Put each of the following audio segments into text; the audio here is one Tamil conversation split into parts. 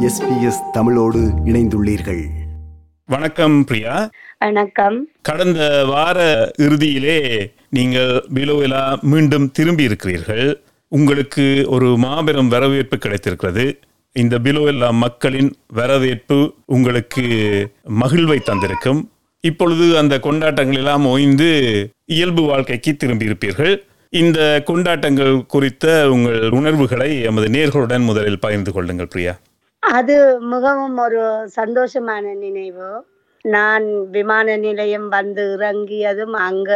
எஸ்பிஎஸ் தமிழோடு இணைந்துள்ளீர்கள். வணக்கம் பிரியா. வணக்கம். கடந்த வார இறுதியிலே நீங்கள் பிலோவிலா மீண்டும் திரும்பி இருக்கிறீர்கள் உங்களுக்கு ஒரு மாபெரும் வரவேற்பு கிடைத்திருக்கிறது. இந்த பிலோவில்லா மக்களின் வரவேற்பு உங்களுக்கு மகிழ்வை தந்திருக்கும். இப்பொழுது அந்த கொண்டாட்டங்கள் எல்லாம் ஓய்ந்து இயல்பு வாழ்க்கைக்கு திரும்பி இருப்பீர்கள் இந்த கொண்டாட்டங்கள் குறித்த உங்கள் உணர்வுகளை எமது நேர்களுடன் முதலில் பகிர்ந்து கொள்ளுங்கள் பிரியா. அது மிகவும் ஒரு சந்தோஷமான நினைவு. நான் விமான நிலையம் வந்து இறங்கியதும் அங்க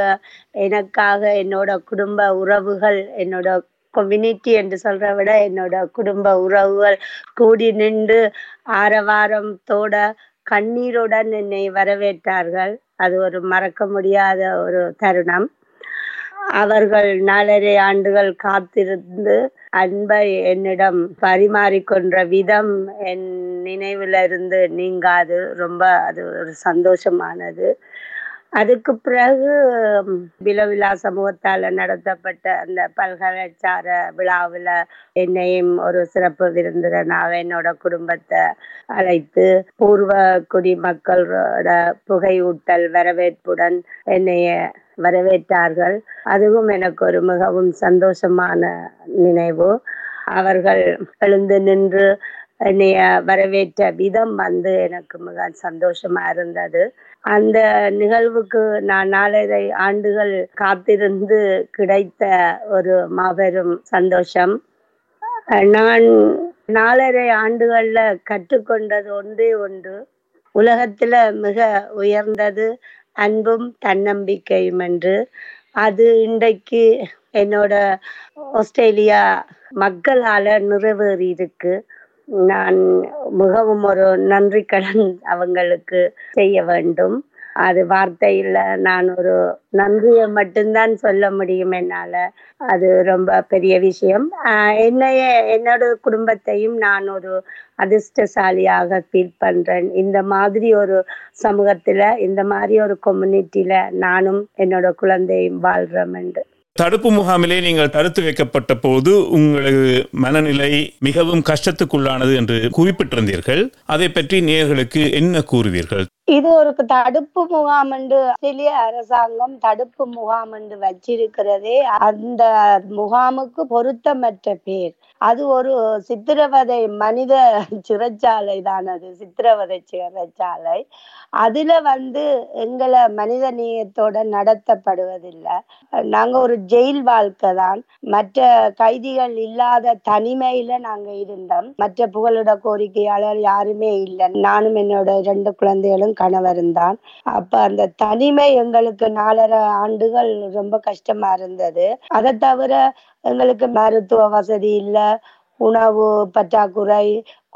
எனக்காக என்னோட குடும்ப உறவுகள் என்னோட கம்யூனிட்டி என்று சொல்ற விட என்னோட குடும்ப உறவுகள் கூடி நின்று ஆரவாரத்தோட கண்ணீருடன் என்னை வரவேற்றார்கள். அது ஒரு மறக்க முடியாத ஒரு தருணம். அவர்கள் நாலரை ஆண்டுகள் காத்திருந்து அன்பை என்னிடம் பரிமாறிக்கொன்ற விதம் என் நினைவில் இருந்து நீங்காது. ரொம்ப அது ஒரு சந்தோஷமானது. அதுக்கு பிறகு பிலவிழா சமூகத்தால் நடத்தப்பட்ட அந்த பல்கலாச்சார விழாவில் என்னையும் ஒரு சிறப்பு விருந்தினராக என்னோட குடும்பத்தை அழைத்து பூர்வ குடிமக்களோட புகையூட்டல் வரவேற்புடன் என்னைய வரவேற்றார்கள். அதுவும் எனக்கு ஒரு மிகவும் சந்தோஷமான நினைவு. அவர்கள் எழுந்து நின்று என்னைய வரவேற்ற விதம் வந்து எனக்கு மிக சந்தோஷமா இருந்தது. அந்த நிகழ்வுக்கு நான் நாலரை ஆண்டுகள் காத்திருந்து கிடைத்த ஒரு மாபெரும் சந்தோஷம். நான் நாலரை ஆண்டுகள்ல கற்றுக்கொண்டது ஒன்றே ஒன்று. உலகத்துல மிக உயர்ந்தது அன்பும் தன்னம்பிக்கையும் என்று அது இன்றைக்கு என்னோட ஆஸ்திரேலியா மக்களால நிறைவேறி இருக்கு நான் மிகவும் ஒரு நன்றி கடன் அவங்களுக்கு செய்ய வேண்டும். அது வார்த்தையில நான் ஒரு நன்றியை மட்டும்தான் சொல்ல முடியும் என்னால. அது ரொம்ப பெரிய விஷயம். என்னைய என்னோட குடும்பத்தையும் நான் ஒரு அதிர்ஷ்டசாலியாக ஃபீல் பண்றேன். இந்த மாதிரி ஒரு சமூகத்துல இந்த மாதிரி ஒரு கம்யூனிட்டியில நானும் என்னோட குழந்தையும் வாழ்றோம் என்று. தடுப்பு முகாமிலே நீங்கள் தடுத்து வைக்கப்பட்ட போது உங்களது மனநிலை மிகவும் கஷ்டத்துக்குள்ளானது என்று குறிப்பிட்டிருந்தீர்கள். அதை பற்றி நேர்களுக்கு என்ன கூறுவீர்கள்? இது ஒரு தடுப்பு முகாம் என்று ஆஸ்திரேலிய அரசாங்கம் தடுப்பு முகாம் என்று வச்சிருக்கிறதே. அந்த முகாமுக்கு பொருத்தமற்ற பேர். அது ஒரு சித்திரவதை மனித சிறைச்சாலை தான் அது சித்திரவதை சிறைச்சாலை. அதுல வந்து எங்களை மனித நேயத்தோட நடத்தப்படுவதில்லை. நாங்க ஒரு ஜெயில் வாழ்க்கை தான். மற்ற கைதிகள் இல்லாத தனிமையில நாங்க இருந்தோம். மற்ற புகழோட கோரிக்கையாளர் யாருமே இல்லை. நானும் என்னோட ரெண்டு குழந்தைகளும் கணவரும் தான் அப்ப அந்த தனிமை எங்களுக்கு நாலரை ஆண்டுகள் ரொம்ப கஷ்டமா இருந்தது. அதை தவிர எங்களுக்கு மருத்துவ வசதி இல்லை. உணவு பற்றாக்குறை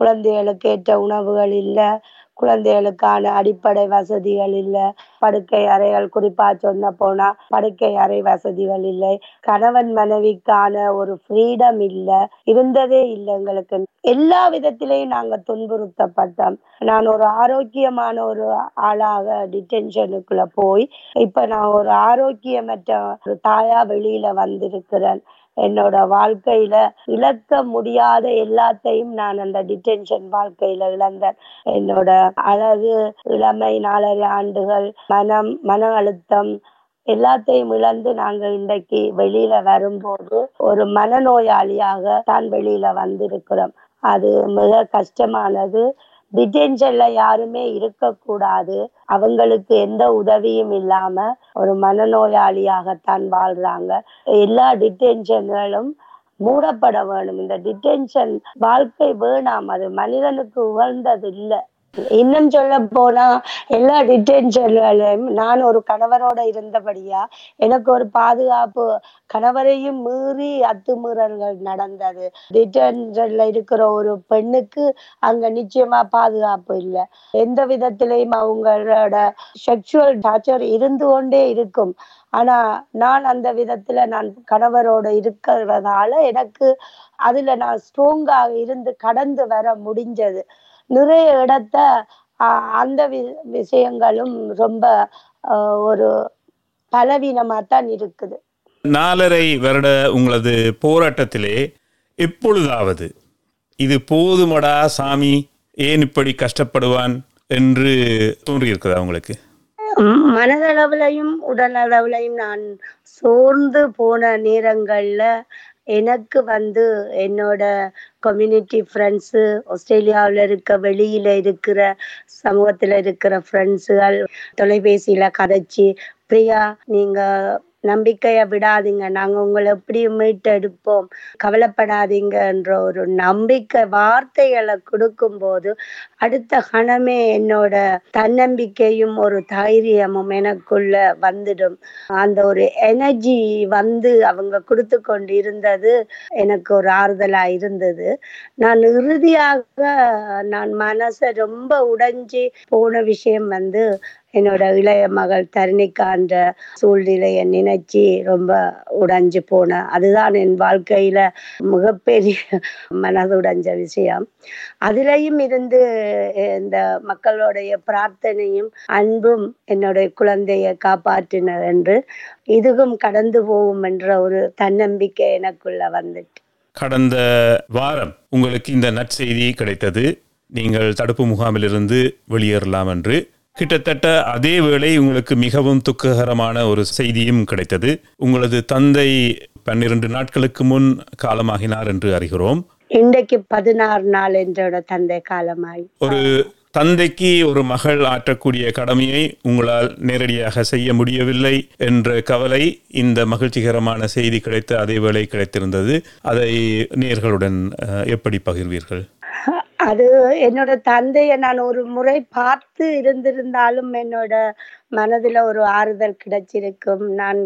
குழந்தைகளுக்கு ஏற்ற உணவுகள் இல்லை. குழந்தைகளுக்கான அடிப்படை வசதிகள் இல்லை. படுக்கை அறைகள் குறிப்பா சொன்ன போனா படுக்கை அறை வசதிகள் இல்லை. கணவன் மனைவிக்கான ஒரு ஃப்ரீடம் இல்லை. இருந்ததே இல்லை எங்களுக்கு. எல்லா விதத்திலையும் நாங்க துன்புறுத்தப்பட்டோம். நான் ஒரு ஆரோக்கியமான ஒரு ஆளாக டிடென்ஷனுக்குள்ள போய் இப்ப நான் ஒரு ஆரோக்கியமற்ற ஒரு தாயா வெளியில வந்திருக்கிறேன். என்னோட வாழ்க்கையில இழக்க முடியாத எல்லாத்தையும் நான் அந்த டிடென்ஷன் வாழ்க்கையில இழந்தேன். என்னோட அழகு இளமை நாலரை ஆண்டுகள் மனம் மன அழுத்தம் எல்லாத்தையும் இழந்து நாங்க இன்றைக்கு வெளியில வரும்போது ஒரு மனநோயாளியாக தான் வெளியில வந்திருக்கிறோம். அது மிக கஷ்டமானது. டிடென்ஷன்ல யாருமே இருக்கக்கூடாது. அவங்களுக்கு எந்த உதவியும் இல்லாம ஒரு மனநோயாளியாகத்தான் வாழ்றாங்க. எல்லா டிடென்ஷன்களும் மூடப்பட வேணும். இந்த டிடென்ஷன் வாழ்க்கை வேணாம். அது மனிதனுக்கு உகழ்ந்தது இல்லை இன்னும் சொல்ல போனா எல்லா டிடென்ஷன்களையும் நான் ஒரு கணவரோட இருந்தபடியா எனக்கு ஒரு பாதுகாப்பு கணவரையும் மீறி அத்துமீறல்கள் நடந்தது. டிடென்ஷன்ல இருக்கிற ஒரு பெண்ணுக்கு அங்க நிச்சயமா பாதுகாப்பு இல்லை. எந்த விதத்திலையும் அவங்களோட செக்ஷுவல் டார்ச்சர் இருந்து கொண்டே இருக்கும். ஆனா நான் அந்த விதத்துல நான் கணவரோட இருக்கிறதால எனக்கு அதுல நான் ஸ்ட்ராங்காக இருந்து கடந்து வர முடிஞ்சது. நிறைய இடத்த அந்த விஷயங்களும் ரொம்ப ஒரு பலவீனமா தான் இருக்குது. நாலரை வருட உங்களது போராட்டத்திலே எப்பொழுதாவது இது போதுமடா சாமி ஏன் இப்படி கஷ்டப்படுவான் என்று தோன்றியிருக்குதா உங்களுக்கு? மனதளவுலையும் உடலளவுலையும் நான் சோர்ந்து போன நேரங்கள்ல எனக்கு வந்து என்னோட கம்யூனிட்டி ஃப்ரெண்ட்ஸு ஆஸ்திரேலியாவில் இருக்க வெளியில இருக்கிற சமூகத்தில் இருக்கிற ஃப்ரெண்ட்ஸுகள் தொலைபேசியில கதைச்சி பிரியா நீங்க நம்பிக்கையை விடாதீங்க. நாங்க உங்களை எப்படி மீட்டெடுப்போம்? கவலைப்படாதீங்கன்ற ஒரு நம்பிக்கை வார்த்தைகளை கொடுக்கும் போது அடுத்த கணமே என்னோட தன்னம்பிக்கையும் ஒரு தைரியமும் எனக்குள்ள வந்துடும். அந்த ஒரு எனர்ஜி வந்து அவங்க கொடுத்து கொண்டு இருந்தது எனக்கு ஒரு ஆறுதலா இருந்தது. நான் இறுதியாக நான் மனசை ரொம்ப உடைஞ்சி போன விஷயம் வந்து என்னோட இளைய மகள் தருணிக்கான்ற சூழ்நிலையை நினைச்சு ரொம்ப உடைஞ்சு போன. அதுதான் என் வாழ்க்கையில மிகப்பெரிய மனதுடைஞ்ச விஷயம். அதுலயும் இருந்து இந்த மக்களுடைய பிரார்த்தனையும் அன்பும் என்னுடைய குழந்தையை காப்பாற்றினர் என்று இதுவும் கடந்து போகும் என்ற ஒரு தன்னம்பிக்கை எனக்குள்ள வந்துட்டு. கடந்த வாரம் உங்களுக்கு இந்த நற்செய்தி கிடைத்தது. நீங்கள் தடுப்பு முகாமிலிருந்து வெளியேறலாம் என்று கிட்டத்தட்ட அதே வேளை உங்களுக்கு மிகவும் துக்ககரமான ஒரு செய்தியும் கிடைத்தது. உங்களது தந்தை பன்னிரண்டு நாட்களுக்கு முன் காலமாகினார் என்று அறிகிறோம். இன்றைக்கு பதினாறு நாள் என்றோட தந்தை காலமாய். ஒரு தந்தைக்கு ஒரு மகள் ஆற்றக்கூடிய கடமையை உங்களால் நேரடியாக செய்ய முடியவில்லை என்ற கவலை இந்த மகிழ்ச்சிகரமான செய்தி கிடைத்த அதே வேளை கிடைத்திருந்தது. அதை நேர்களுடன் எப்படி பகிர்வீர்கள்? அது என்னோட தந்தையை நான் ஒரு முறை பார்த்து இருந்திருந்தாலும் என்னோட மனதுல ஒரு ஆறுதல் கிடைச்சிருக்கும். நான்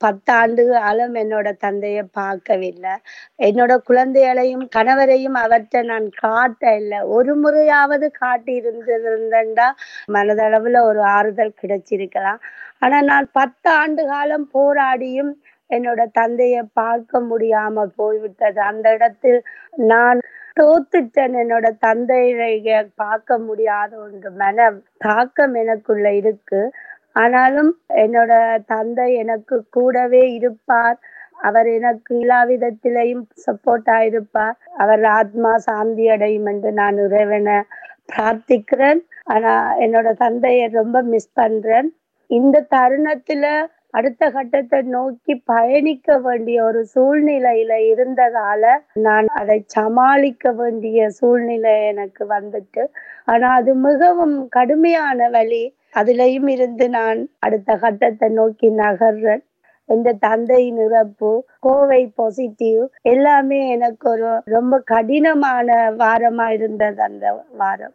பத்தாண்டு காலம் என்னோட தந்தையை பார்க்கவில்லை. என்னோட குழந்தைகளையும் கணவரையும் அவற்றை நான் காட்ட இல்லை. ஒரு முறையாவது காட்டி இருந்திருந்தா மனதளவுல ஒரு ஆறுதல் கிடைச்சிருக்கலாம். ஆனா நான் பத்து ஆண்டு காலம் போராடியும் என்னோட தந்தையை பார்க்க முடியாம போய்விட்டது. அந்த இடத்தில் நான் தோத்துட்டேன் என்னோட தந்தையை பார்க்க முடியாத ஒன்று மன தாக்கம் எனக்குள்ள இருக்கு. ஆனாலும் என்னோட தந்தை எனக்கு கூடவே இருப்பார். அவர் எனக்கு எல்லா விதத்திலையும் சப்போர்ட்டா இருப்பார். அவர் ஆத்மா சாந்தி அடையும் என்று நான் இறைவனை பிரார்த்திக்கிறேன். ஆனா என்னோட தந்தையை ரொம்ப மிஸ் பண்றேன். இந்த தருணத்துல அடுத்த கட்டத்தை நோக்கி பயணிக்க வேண்டிய ஒரு சூழ்நிலையில இருந்ததால நான் அதை சமாளிக்க வேண்டிய சூழ்நிலை எனக்கு வந்துட்டு. ஆனா அது மிகவும் கடுமையான வழி அதுலயும் இருந்து நான் அடுத்த கட்டத்தை நோக்கி நகர்றேன். இந்த தந்தையின் இறப்பு கோவை பாசிட்டிவ் எல்லாமே எனக்கு ஒரு ரொம்ப கடினமான வாரமா இருந்தது அந்த வாரம்.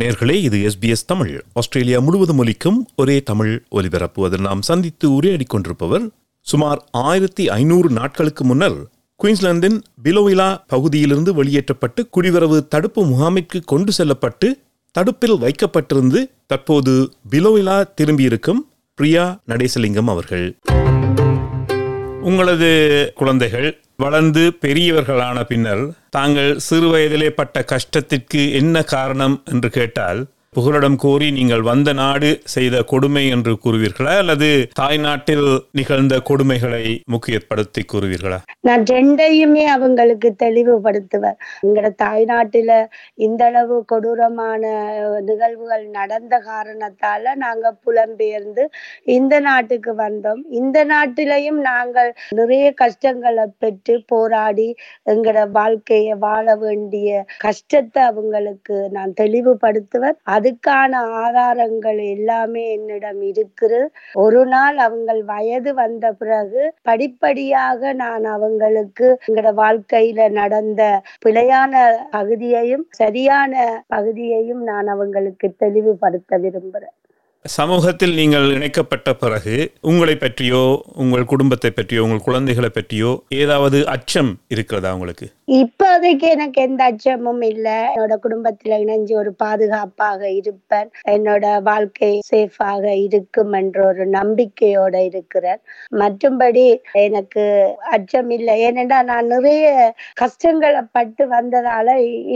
நேர்களே இது எஸ்பிஎஸ் தமிழ். ஆஸ்திரேலியா முழுவதும் ஒலிக்கும் ஒரே தமிழ் ஒலிபரப்பு. அதில் நாம் சந்தித்து உரையாடி கொண்டிருப்பவர் சுமார் ஆயிரத்தி ஐநூறு நாட்களுக்கு முன்னர் குயின்ஸ்லாந்தின் பிலோவிலா பகுதியிலிருந்து வெளியேற்றப்பட்டு குடிவரவு தடுப்பு முகாமிற்கு கொண்டு செல்லப்பட்டு தடுப்பில் வைக்கப்பட்டிருந்து தற்போது பிலோவிலா திரும்பியிருக்கும் பிரியா நடேசலிங்கம் அவர்கள். உங்களது குழந்தைகள் வளர்ந்து பெரியவர்களான பின்னர் தாங்கள் சிறு வயதிலே பட்ட கஷ்டத்திற்கு என்ன காரணம் என்று கேட்டால் புகலிடம் கோரி நீங்கள் வந்த நாடு செய்த கொடுமை என்று கூறுவீர்களா? அல்லது தாய்நாட்டில் நிகழ்ந்த கொடுமைகளை முக்கியப்படுத்தி கூறுவீர்களா? நான் ரெண்டையுமே அவங்களுக்கு தெளிவுபடுத்துவேன். எங்களோட தாய் நாட்டில இந்த அளவு கொடூரமான நிகழ்வுகள் நடந்த காரணத்தால நாங்க புலம்பெயர்ந்து இந்த நாட்டுக்கு வந்தோம். இந்த நாட்டிலையும் நாங்கள் நிறைய கஷ்டங்களை பெற்று போராடி எங்களோட வாழ்க்கையை வாழ வேண்டிய கஷ்டத்தை அவங்களுக்கு நான் தெளிவுபடுத்துவேன். அதுக்கான ஆதாரங்கள் எல்லாமே என்னிடம் இருக்கிறது. ஒரு நாள் அவங்க வயது வந்த பிறகு படிப்படியாக நான் அவங்களுக்கு எங்களோட வாழ்க்கையில நடந்த பிழையான பகுதியையும் சரியான பகுதியையும் நான் அவங்களுக்கு தெளிவுபடுத்த விரும்புறேன். சமூகத்தில் நீங்கள் இணைக்கப்பட்ட பிறகு உங்களை பற்றியோ உங்கள் குடும்பத்தை பற்றியோ உங்கள் குழந்தைகளை பற்றியோ ஏதாவது அச்சம் இருக்கிறதா உங்களுக்கு? இப்போதைக்கு எனக்கு எந்த அச்சமும் இல்ல. என்னோட குடும்பத்துல இணைஞ்சு ஒரு பாதுகாப்பாக இருப்பேன். என்னோட வாழ்க்கை சேஃபாக இருக்கும் என்ற ஒரு நம்பிக்கையோட இருக்கிறேன். மற்றும்படி எனக்கு அச்சம் இல்லை. ஏனென்றா நான் நிறைய கஷ்டங்களை பட்டு வந்ததால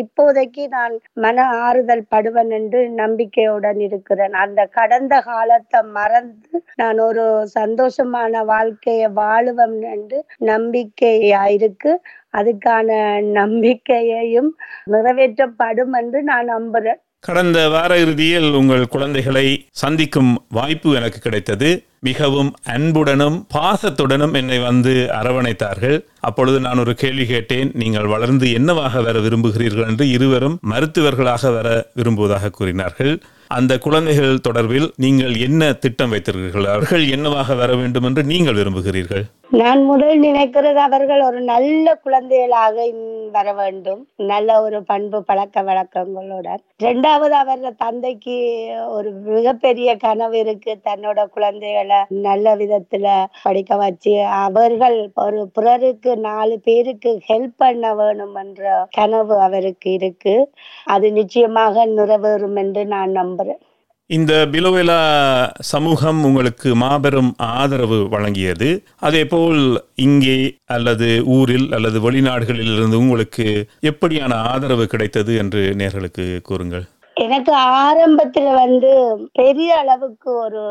இப்போதைக்கு நான் மன ஆறுதல் படுவன் என்று நம்பிக்கையுடன் இருக்கிறேன். அந்த கடந்த காலத்தை மறந்து நான் ஒரு சந்தோஷமான வாழ்க்கையை வாழுவேன் என்று நம்பிக்கையா இருக்கு அதுக்கான நம்பிக்கையையும் நிறைவேற்றப்படும் என்று நான் நம்புறேன். கடந்த வார இறுதியில் உங்கள் குழந்தைகளை சந்திக்கும் வாய்ப்பு எனக்கு கிடைத்தது. மிகவும் அன்புடனும் பாசத்துடனும் என்னை வந்து அரவணைத்தார்கள். அப்பொழுது நான் ஒரு கேள்வி கேட்டேன். நீங்கள் வளர்ந்து என்னவாக வர விரும்புகிறீர்கள் என்று இருவரும் மருத்துவர்களாக வர விரும்புவதாக கூறினார்கள். அந்த குழந்தைகள் தொடர்பில் நீங்கள் என்ன திட்டம் வைத்திருக்கிறீர்கள்? அவர்கள் என்னவாக வர வேண்டும் என்று நீங்கள் விரும்புகிறீர்கள்? நான் முதல் நினைக்கிறது அவர்கள் ஒரு நல்ல குழந்தைகளாக வர வேண்டும். நல்ல ஒரு பண்பு பழக்க வழக்கங்களுடன். இரண்டாவது அவர்கள் தந்தைக்கு ஒரு மிகப்பெரிய கனவு இருக்கு. தன்னோட குழந்தைகளை நல்ல விதத்துல படிக்க வச்சு அவர்கள் ஒரு பிறருக்கு நாலு பேருக்கு ஹெல்ப் பண்ண வேணும் என்ற கனவு அவருக்கு இருக்கு. அது நிச்சயமாக நிறைவேறும் என்று நான் நம்புறேன். இந்த பிலோவேலா சமூகம் உங்களுக்கு மாபெரும் ஆதரவு வழங்கியது. அதே போல் இங்கே அல்லது ஊரில் அல்லது வெளிநாடுகளில் இருந்து உங்களுக்கு எப்படியான ஆதரவு கிடைத்தது என்று நேர்களுக்கு கூறுங்கள். எனக்கு ஆரம்பத்துல வந்து பெரிய அளவுக்கு ஒரு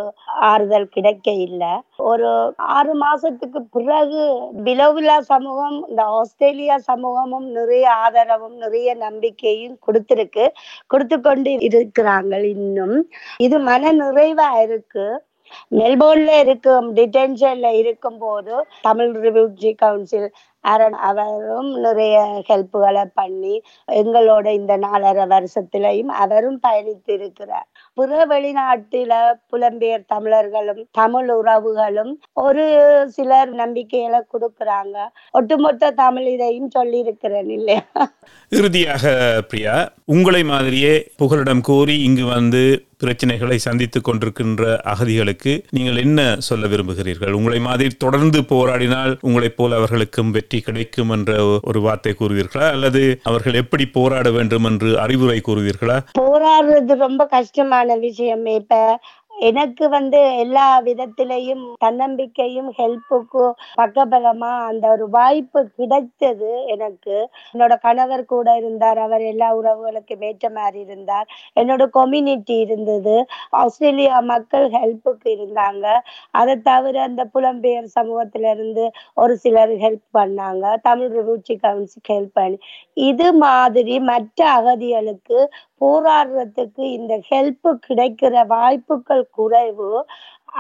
ஆறுதல் கிடைக்க இல்ல. ஒரு ஆறு மாசத்துக்கு பிறகு பிலோவிலா சமூகம் இந்த ஆஸ்திரேலியா சமூகமும் நிறைய ஆதரவும் நிறைய நம்பிக்கையும் கொடுத்திருக்கு கொடுத்து கொண்டு இருக்கிறாங்க இன்னும். இது மன நிறைவா இருக்கு. மெல்போர்ன்ல இருக்கும் டிடென்ஷன்ல இருக்கும் போது தமிழ் ரிவ்யூஜி கவுன்சில் அரண் அவரும் நிறைய ஹெல்ப்புகளை பண்ணி எங்களோட இந்த நாலரை வருஷத்திலையும் அவரும் பயணித்து இருக்கிறார் பிற வெளிநாட்டில புலம்பெயர் தமிழர்களும் தமிழ் உறவுகளும் ஒரு சிலர் நம்பிக்கைகளை கொடுக்கறாங்க. ஒட்டுமொத்த தமிழ் இதையும் சொல்லி இருக்கிறேன் இல்லையா? இறுதியாக பிரியா உங்களை மாதிரியே புகலிடம் கோரி இங்கு வந்து பிரச்சனைகளை சந்தித்துக் கொண்டிருக்கின்ற அகதிகளுக்கு நீங்கள் என்ன சொல்ல விரும்புகிறீர்கள்? உங்களை மாதிரி தொடர்ந்து போராடினால் உங்களைப் போல அவர்களுக்கும் வெற்றி கிடைக்கும் என்ற ஒரு வார்த்தை கூறுவீர்களா? அல்லது அவர்கள் எப்படி போராட வேண்டும் என்று அறிவுரை கூறுவீர்களா? போராடுறது ரொம்ப கஷ்டமான விஷயம். இப்ப எனக்கு வந்து எல்லா விதத்திலையும் தன்னம்பிக்கையும் ஹெல்ப்புக்கும் பக்கபலமா அந்த ஒரு வாய்ப்பு கிடைத்தது எனக்கு. என்னோட கணவர் கூட இருந்தார் அவர் எல்லா உறவுகளுக்கும் ஏற்ற மாதிரி இருந்தார். என்னோட கொம்யூனிட்டி இருந்தது. ஆஸ்திரேலியா மக்கள் ஹெல்ப்புக்கு இருந்தாங்க. அதை தவிர அந்த புலம்பெயர் சமூகத்தில இருந்து ஒரு சிலர் ஹெல்ப் பண்ணாங்க. தமிழ் ரிவூச்சி கவுன்சில் ஹெல்ப் பண்ணி. இது மாதிரி மற்ற அகதிகளுக்கு போராடுறதுக்கு இந்த ஹெல்ப் கிடைக்கிற வாய்ப்புகள் குறைவு.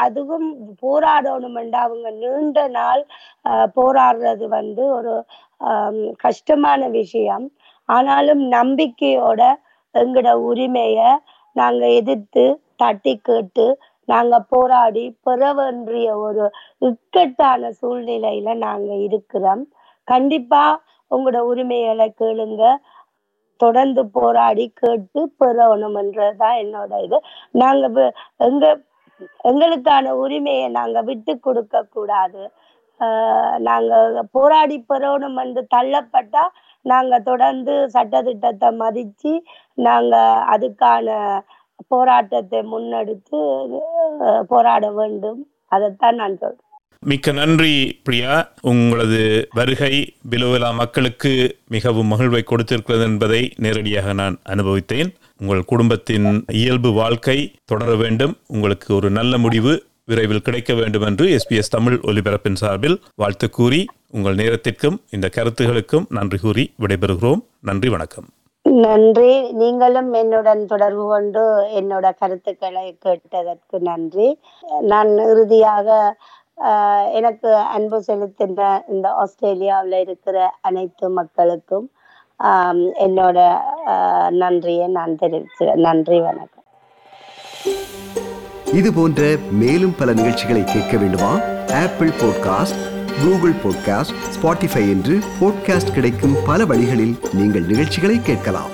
அதுவும் போராடணுமெண்டா அவங்க நீண்ட நாள் ஆஹ், போராடுறது வந்து ஒரு கஷ்டமான விஷயம். ஆனாலும் நம்பிக்கையோட எங்களோட உரிமைய நாங்க எதிர்த்து தட்டி கேட்டு நாங்க போராடி பெற வேண்டிய ஒரு இக்கட்டான சூழ்நிலையில நாங்க இருக்கிறோம். கண்டிப்பா உங்களோட உரிமைகளை கேளுங்க. தொடர்ந்து போராடி கேட்டு பெறணும்ன்றதுதான் என்னோட இது. நாங்க எங்க எங்களுக்கான உரிமையை நாங்க விட்டு கொடுக்க கூடாது. ஆஹ் நாங்க போராடி பெறணும் என்று தள்ளப்பட்டா நாங்க தொடர்ந்து சட்டத்திட்டத்தை மதிச்சு நாங்க அதுக்கான போராட்டத்தை முன்னெடுத்து போராட வேண்டும். அதைத்தான் நான் சொல்றேன். மிக்க நன்றி பிரியா. உங்களது வருகை பிலுவிலா மக்களுக்கு மிகவும் மகிழ்வை கொடுத்திருக்கிறது என்பதை நேரடியாக நான் அனுபவித்தேன். உங்கள் குடும்பத்தின் இயல்பு வாழ்க்கை தொடர வேண்டும். உங்களுக்கு ஒரு நல்ல முடிவு விரைவில் கிடைக்க வேண்டும் என்று எஸ்பிஎஸ் தமிழ் ஒலிபரப்பின் சார்பில் வாழ்த்து கூறி உங்கள் நேரத்திற்கும் இந்த கருத்துகளுக்கும் நன்றி கூறி விடைபெறுகிறோம். நன்றி வணக்கம். நன்றி. நீங்களும் என்னுடன் தொடர்பு கொண்டு என்னோட கருத்துக்களை கேட்டதற்கு நன்றி. நான் இறுதியாக எனக்கு அன்பு செலுத்துகிற இந்த ஆஸ்திரேலியாவில் இருக்கிற அனைத்து மக்களுக்கும் என்னோட நன்றியை நான் தெரிவிச்சு நன்றி வணக்கம். இது போன்ற மேலும் பல நிகழ்ச்சிகளை கேட்க வேண்டுமா? Apple podcast Google podcast Spotify என்று பாட்காஸ்ட் கிடைக்கும் பல வழிகளில் நீங்கள் நிகழ்ச்சிகளை கேட்கலாம்.